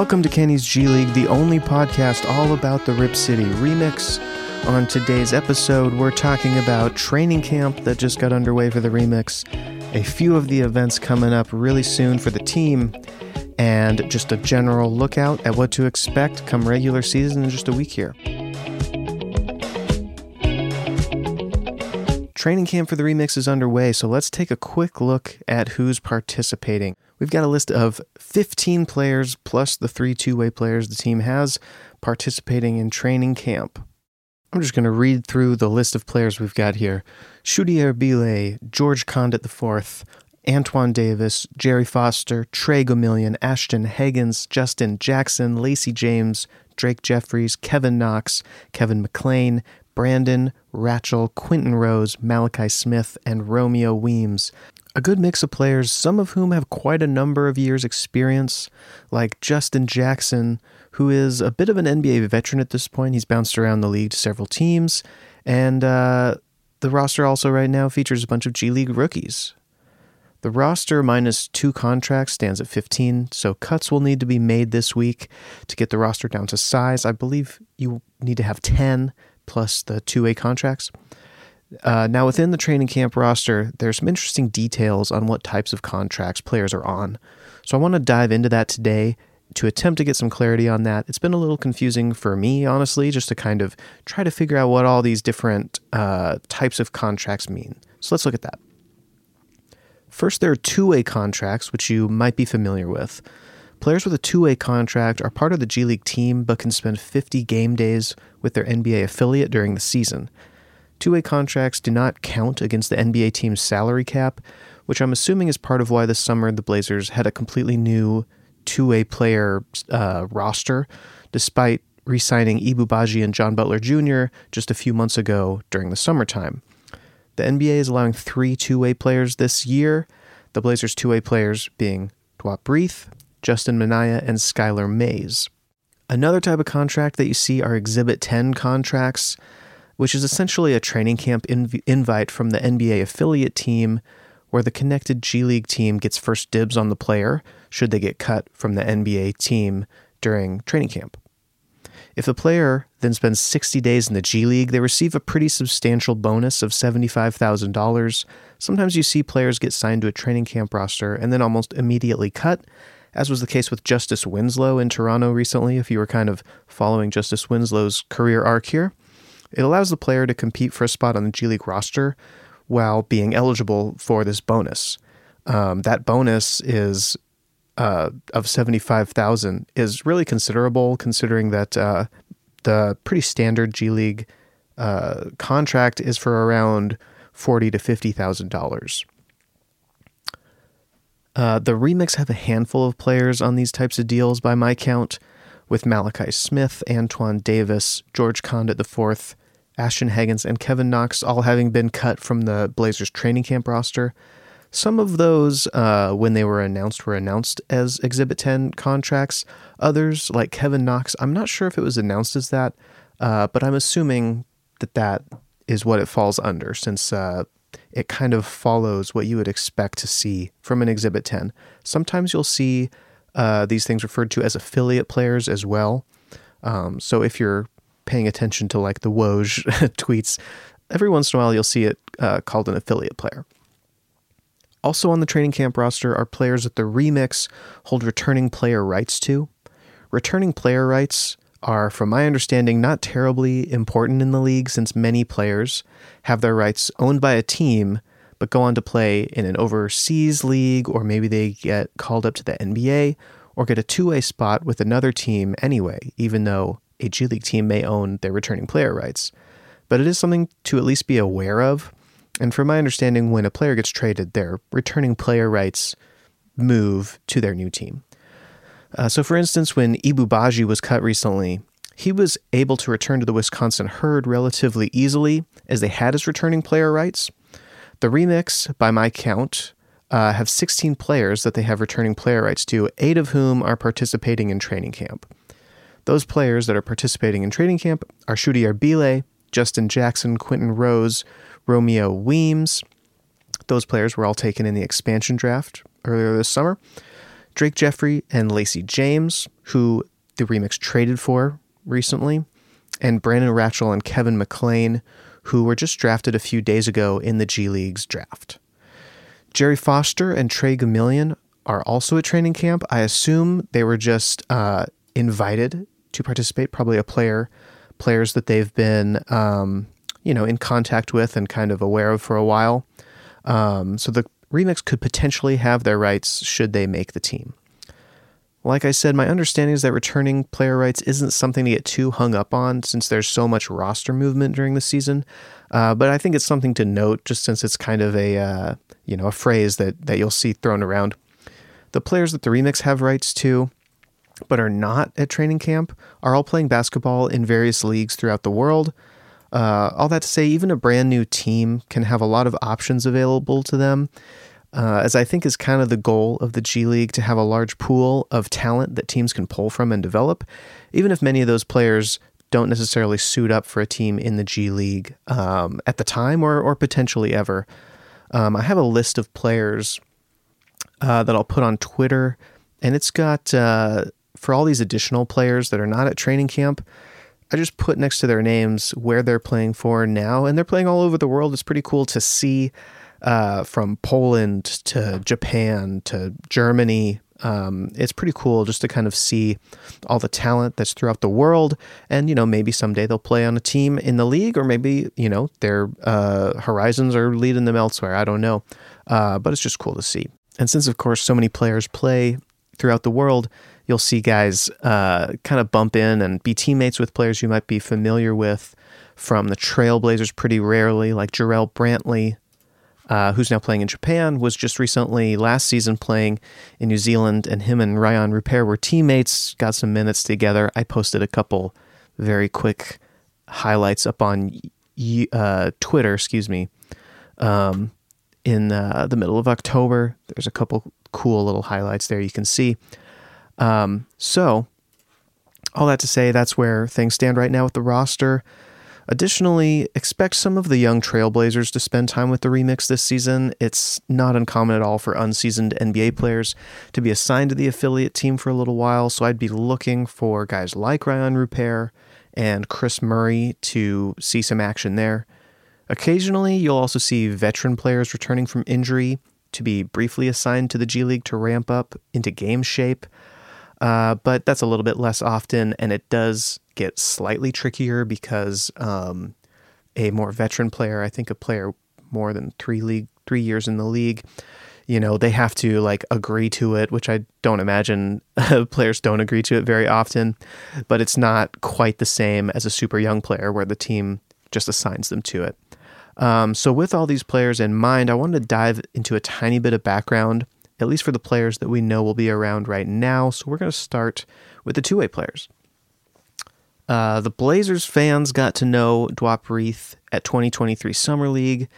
Welcome to Kenny's G League, the only podcast all about the Rip City remix. On today's episode, we're talking about training camp that just got underway for the remix, a few of the events coming up really soon for the team, and just a general lookout at what to expect come regular season in just a week here. Training camp for the remix is underway, so let's take a quick look at who's participating. We've got a list of 15 players plus the three two way players the team has participating in training camp. I'm just going to read through the list of players we've got here Chudier Bile, George Conditt IV, Antoine Davis, Jerry Foster, Trey Gomillion, Ashton Higgins, Justin Jackson, Lacey James, Drake Jeffries, Kevin Knox, Kevin McLean, Brandon, Rachal, Quinton Rose, Malachi Smith, and Romeo Weems. A good mix of players, some of whom have quite a number of years' experience, like Justin Jackson, who is a bit of an NBA veteran at this point. He's bounced around the league to several teams, and uh, the roster also right now features a bunch of G League rookies. The roster minus two contracts stands at 15, so cuts will need to be made this week to get the roster down to size. I believe you need to have 10 plus the two way contracts. Uh, now, within the training camp roster, there's some interesting details on what types of contracts players are on. So I want to dive into that today to attempt to get some clarity on that. It's been a little confusing for me, honestly, just to kind of try to figure out what all these different uh, types of contracts mean. So let's look at that. First, there are two way contracts, which you might be familiar with. Players with a two way contract are part of the G League team but can spend 50 game days with their NBA affiliate during the season. Two way contracts do not count against the NBA team's salary cap, which I'm assuming is part of why this summer the Blazers had a completely new two way player uh, roster, despite re signing Ibou Badji and John Butler Jr. just a few months ago during the summertime. The NBA is allowing three two way players this year, the Blazers' two way players being Duop Reath, Justin Minaya, and Skylar Mays. Another type of contract that you see are Exhibit 10 contracts, which is essentially a training camp inv- invite from the NBA affiliate team where the connected G League team gets first dibs on the player should they get cut from the NBA team during training camp. If the player then spends 60 days in the G League, they receive a pretty substantial bonus of $75,000. Sometimes you see players get signed to a training camp roster and then almost immediately cut, as was the case with Justice Winslow in Toronto recently, if you were kind of following Justice Winslow's career arc here. It allows the player to compete for a spot on the G League roster while being eligible for this bonus. Um, that bonus is uh, of seventy five thousand is really considerable, considering that uh, the pretty standard G League uh, contract is for around forty to fifty thousand dollars. Uh, the remix have a handful of players on these types of deals by my count, with Malachi Smith, Antoine Davis, George Conditt IV, Ashton Higgins, and Kevin Knox all having been cut from the Blazers training camp roster. Some of those, uh, when they were announced, were announced as Exhibit 10 contracts. Others, like Kevin Knox, I'm not sure if it was announced as that, uh, but I'm assuming that that is what it falls under, since uh, it kind of follows what you would expect to see from an Exhibit 10. Sometimes you'll see uh, these things referred to as affiliate players as well. Um, so if you're paying attention to like the Woj tweets, every once in a while you'll see it uh, called an affiliate player. Also on the training camp roster are players that the remix hold returning player rights to. Returning player rights are, from my understanding, not terribly important in the league since many players have their rights owned by a team but go on to play in an overseas league, or maybe they get called up to the NBA or get a two way spot with another team anyway, even though a G League team may own their returning player rights. But it is something to at least be aware of. And from my understanding, when a player gets traded, their returning player rights move to their new team. Uh, so, for instance, when Ibou Badji was cut recently, he was able to return to the Wisconsin Herd relatively easily as they had his returning player rights. The remix, by my count, uh, have 16 players that they have returning player rights to, eight of whom are participating in training camp. Those players that are participating in training camp are Chudier Bile, Justin Jackson, Quinton Rose, Romeo Weems. Those players were all taken in the expansion draft earlier this summer. Drake Jeffries and Lacey James, who the remix traded for recently, and Brandon Rachal and Kevin McLean, who were just drafted a few days ago in the G League's draft. Jerry Foster and Trey Gamillion are also at training camp. I assume they were just uh, invited to participate, probably a player, players that they've been, um, you know, in contact with and kind of aware of for a while. Um, so the remix could potentially have their rights should they make the team. Like I said, my understanding is that returning player rights isn't something to get too hung up on since there's so much roster movement during the season. Uh, but I think it's something to note just since it's kind of a uh, you know a phrase that that you'll see thrown around. The players that the remix have rights to, but are not at training camp, are all playing basketball in various leagues throughout the world. Uh, all that to say, even a brand new team can have a lot of options available to them uh, as I think is kind of the goal of the G League to have a large pool of talent that teams can pull from and develop, even if many of those players don't necessarily suit up for a team in the G League um, at the time or, or potentially ever. Um, I have a list of players uh, that I'll put on Twitter, and it's got uh, for all these additional players that are not at training camp. I just put next to their names where they're playing for now, and they're playing all over the world. It's pretty cool to see uh, from Poland to Japan to Germany. Um, it's pretty cool just to kind of see all the talent that's throughout the world. And, you know, maybe someday they'll play on a team in the league, or maybe, you know, their uh, horizons are leading them elsewhere. I don't know. Uh, but it's just cool to see. And since, of course, so many players play throughout the world, you'll see guys uh, kind of bump in and be teammates with players you might be familiar with from the Trailblazers pretty rarely, like Jarrell Brantley, uh, who's now playing in Japan, was just recently last season playing in New Zealand, and him and Rayan Rupert were teammates, got some minutes together. I posted a couple very quick highlights up on uh, Twitter, excuse me, um, in uh, the middle of October. There's a couple cool little highlights there you can see. Um, so, all that to say, that's where things stand right now with the roster. Additionally, expect some of the young Trailblazers to spend time with the remix this season. It's not uncommon at all for unseasoned NBA players to be assigned to the affiliate team for a little while, so I'd be looking for guys like Rayan Rupert and Kris Murray to see some action there. Occasionally, you'll also see veteran players returning from injury to be briefly assigned to the G League to ramp up into game shape. Uh, but that's a little bit less often, and it does get slightly trickier because um, a more veteran player, I think a player more than three league three years in the league, you know, they have to like agree to it, which I don't imagine players don't agree to it very often. But it's not quite the same as a super young player where the team just assigns them to it. Um, so, with all these players in mind, I wanted to dive into a tiny bit of background at least for the players that we know will be around right now. So we're going to start with the two way players. Uh, the Blazers fans got to know Duop Reath at 2023 Summer League.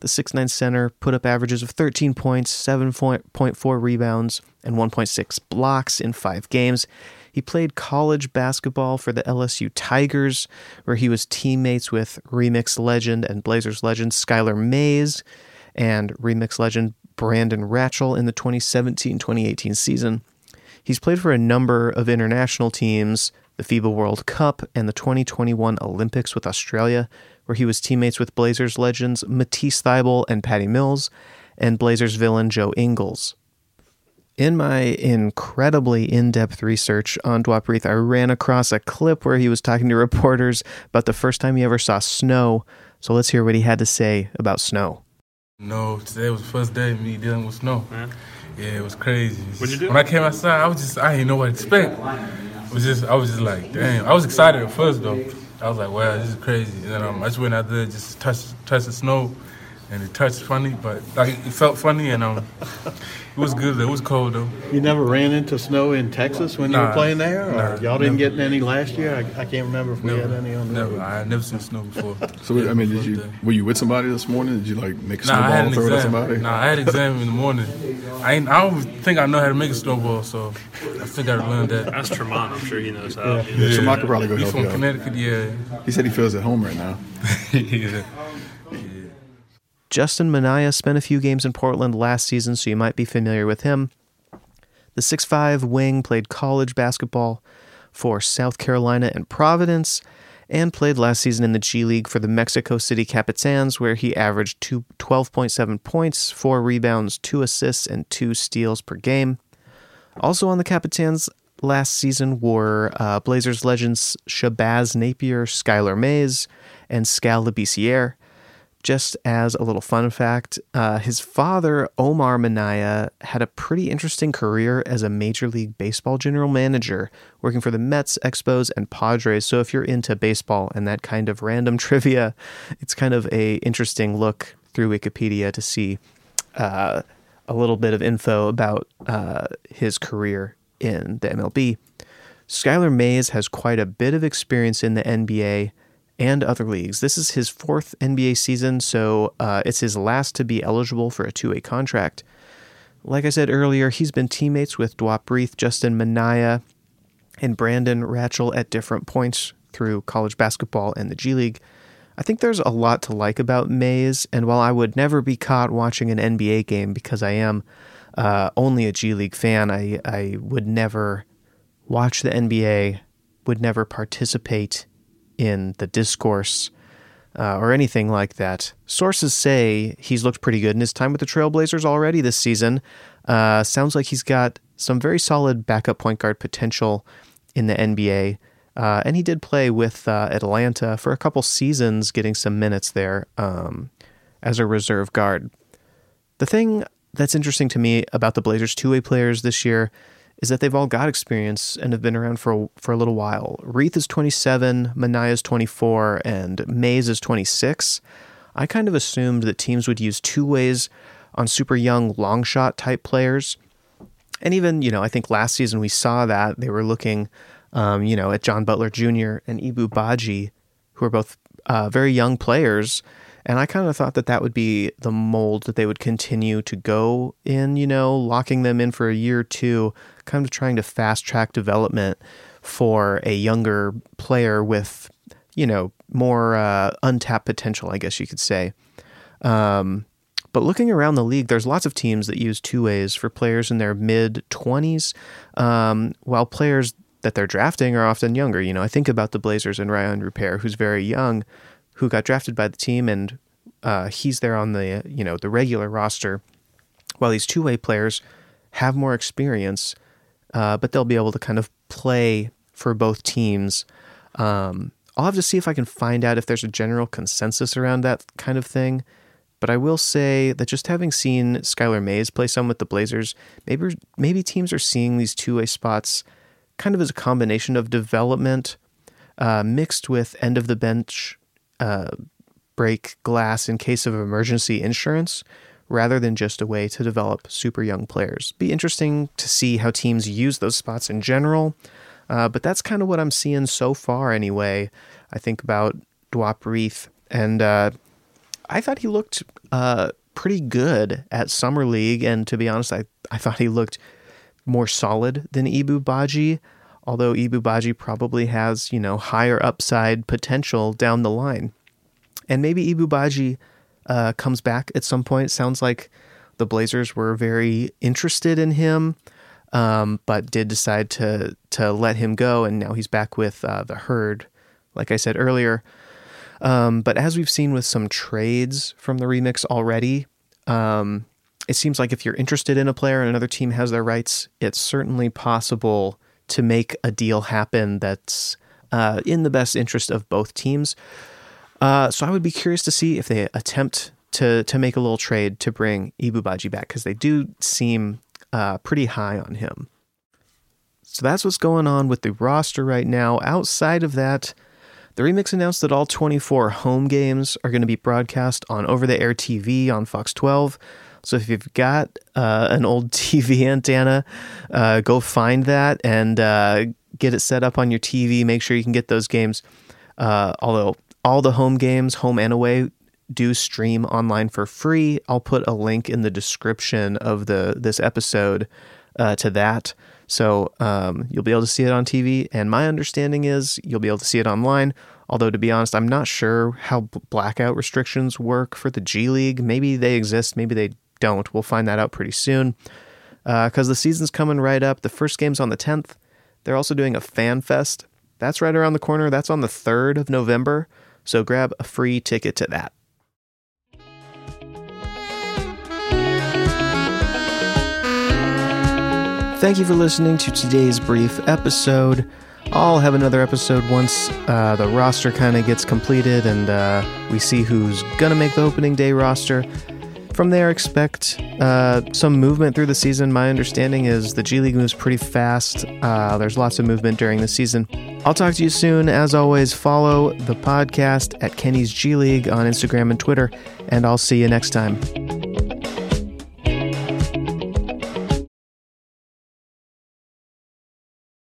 The 6'9 center put up averages of 13 points, 7.4 rebounds, and 1.6 blocks in five games. He played college basketball for the LSU Tigers, where he was teammates with Remix legend and Blazers legend Skylar Mays and Remix legend Brandon Rachal in the 2017 2018 season. He's played for a number of international teams, the FIBA World Cup, and the 2021 Olympics with Australia, where he was teammates with Blazers legends Matisse Thybulle and Patty Mills, and Blazers villain Joe Ingles. In my incredibly in depth research on Duop Reath, I ran across a clip where he was talking to reporters about the first time he ever saw snow. So let's hear what he had to say about snow. No, today was the first day of me dealing with snow. Yeah. Yeah, it was crazy. What'd you do? When I came outside, I was just I didn't know what to expect. It was just I was just like, damn. I was excited at first though. I was like, wow, this is crazy. And then um, I just went out there just touched touch the snow, and it touched funny, but like it felt funny and um, it was good. It was cold though. You never ran into snow in Texas when you were playing there, or nah, y'all didn't never. get any last year? I, I can't remember if we had any on the never. road. I had never seen snow before. So I mean, did you day. were you with somebody this morning? Did you like make a Nah, snowball an and throw it at exam. somebody? Nah, I had exam in the morning. I ain't, I don't think I know how to make a snowball, so I think I learned that. That's Tremont. I'm sure he knows how. Yeah, Shamar could probably go He's help from you out. Connecticut, yeah. He said he feels at home right now. yeah. Justin Minaya spent a few games in Portland last season, so you might be familiar with him. The 6'5 wing played college basketball for South Carolina and Providence and played last season in the G League for the Mexico City Capitans, where he averaged two, 12.7 points, 4 rebounds, 2 assists, and 2 steals per game. Also on the Capitans last season were uh, Blazers legends Shabazz Napier, Skylar Mays, and Skal Labissiere. Just as a little fun fact, uh, his father, Omar Minaya, had a pretty interesting career as a Major League Baseball general manager, working for the Mets, Expos, and Padres. So if you're into baseball and that kind of random trivia, it's kind of a interesting look through Wikipedia to see uh, a little bit of info about uh, his career in the MLB. Skylar Mays has quite a bit of experience in the NBA and other leagues. This is his fourth NBA season, so uh, it's his last to be eligible for a two way contract. Like I said earlier, he's been teammates with Duop Reath, Justin Minaya, and Brandon Rachal at different points through college basketball and the G League. I think there's a lot to like about Mays, and while I would never be caught watching an NBA game because I am uh, only a G League fan, I, I would never watch the NBA, would never participate in the discourse uh, or anything like that. Sources say he's looked pretty good in his time with the Trailblazers already this season. Uh, sounds like he's got some very solid backup point guard potential in the NBA. Uh, and he did play with uh, Atlanta for a couple seasons, getting some minutes there um, as a reserve guard. The thing that's interesting to me about the Blazers' two way players this year is that they've all got experience and have been around for a, for a little while. Reath is 27, Minaya is 24, and Mays is 26. I kind of assumed that teams would use two ways on super young long shot type players. And even, you know, I think last season we saw that they were looking, um, you know, at John Butler Jr. and Ibou Badji, who are both uh, very young players and I kind of thought that that would be the mold that they would continue to go in, you know, locking them in for a year or two, kind of trying to fast track development for a younger player with, you know, more uh, untapped potential, I guess you could say. Um, but looking around the league, there's lots of teams that use two ways for players in their mid 20s, um, while players that they're drafting are often younger. You know, I think about the Blazers and Rayan Rupert, who's very young, who got drafted by the team, and uh, he's there on the you know the regular roster. While these two way players have more experience, uh, but they'll be able to kind of play for both teams. Um, I'll have to see if I can find out if there's a general consensus around that kind of thing. But I will say that just having seen Skylar Mays play some with the Blazers, maybe maybe teams are seeing these two way spots kind of as a combination of development uh, mixed with end of the bench uh, break glass in case of emergency insurance rather than just a way to develop super young players. Be interesting to see how teams use those spots in general, uh, but that's kind of what I'm seeing so far anyway. I think about Duop Reath, and uh, I thought he looked uh, pretty good at Summer League, and to be honest, I, I thought he looked more solid than Ibou Badji although Ibou Badji probably has, you know, higher upside potential down the line. And maybe Ibou Badji uh, comes back at some point. Sounds like the Blazers were very interested in him, um, but did decide to to let him go, and now he's back with uh, the Herd, like I said earlier. Um, but as we've seen with some trades from the remix already, um, it seems like if you're interested in a player and another team has their rights, it's certainly possible to make a deal happen that's uh, in the best interest of both teams. Uh, so I would be curious to see if they attempt to to make a little trade to bring Ibou Badji back because they do seem uh, pretty high on him. So that's what's going on with the roster right now. Outside of that, the remix announced that all 24 home games are going to be broadcast on over the air TV on Fox 12. So if you've got uh, an old TV antenna, uh, go find that and uh, get it set up on your TV. Make sure you can get those games. Uh, although all the home games, home and away, do stream online for free. I'll put a link in the description of the this episode uh, to that. So um, you'll be able to see it on TV. And my understanding is you'll be able to see it online. Although, to be honest, I'm not sure how blackout restrictions work for the G League. Maybe they exist, maybe they don't. We'll find that out pretty soon. because the season's coming right up. The first game's on the 10th. They're also doing a fan fest. That's right around the corner. That's on the 3rd of November. So grab a free ticket to that. Thank you for listening to today's brief episode. I'll have another episode once uh, the roster kind of gets completed and uh, we see who's going to make the opening day roster. From there, expect uh, some movement through the season. My understanding is the G League moves pretty fast. Uh, there's lots of movement during the season. I'll talk to you soon. As always, follow the podcast at Kenny's G League on Instagram and Twitter, and I'll see you next time.